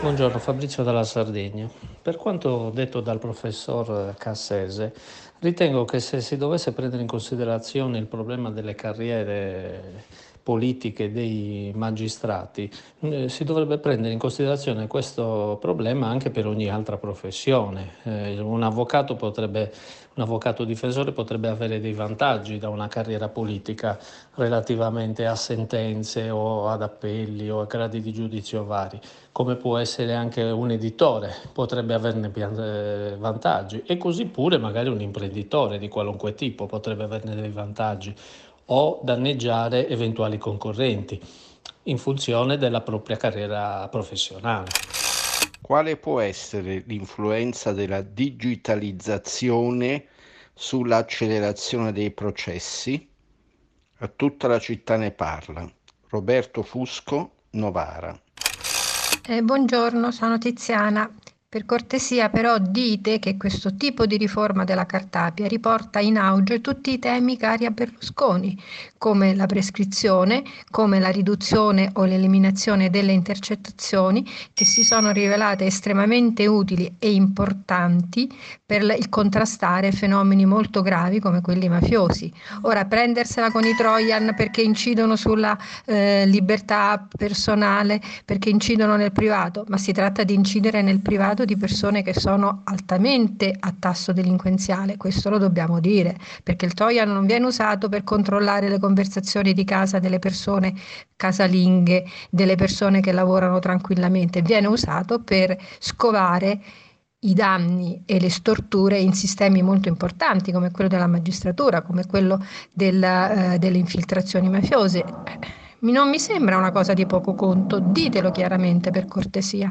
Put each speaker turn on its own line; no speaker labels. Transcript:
Buongiorno, Fabrizio dalla Sardegna. Per quanto detto dal professor Cassese, ritengo che se si dovesse prendere in considerazione il problema delle carriere politiche dei magistrati, eh, si dovrebbe prendere in considerazione questo problema anche per ogni altra professione. Eh, un, avvocato potrebbe, un avvocato difensore potrebbe avere dei vantaggi da una carriera politica relativamente a sentenze o ad appelli o a gradi di giudizio vari, come può essere anche un editore, potrebbe averne eh, vantaggi e così pure magari un imprenditore di qualunque tipo potrebbe averne dei vantaggi o danneggiare eventuali concorrenti in funzione della propria carriera professionale.
Quale può essere l'influenza della digitalizzazione sull'accelerazione dei processi? A tutta la città ne parla. Roberto Fusco, Novara.
Eh, buongiorno, sono Tiziana. Per cortesia però dite che questo tipo di riforma della Cartapia riporta in auge tutti i temi cari a Berlusconi, come la prescrizione, come la riduzione o l'eliminazione delle intercettazioni che si sono rivelate estremamente utili e importanti per il contrastare fenomeni molto gravi come quelli mafiosi. Ora prendersela con i Trojan perché incidono sulla eh, libertà personale, perché incidono nel privato, ma si tratta di incidere nel privato di persone che sono altamente a tasso delinquenziale, questo lo dobbiamo dire, perché il Trojan non viene usato per controllare le conversazioni di casa delle persone casalinghe, delle persone che lavorano tranquillamente, viene usato per scovare i danni e le storture in sistemi molto importanti come quello della magistratura, come quello della, eh, delle infiltrazioni mafiose. Non mi sembra una cosa di poco conto, ditelo chiaramente per cortesia.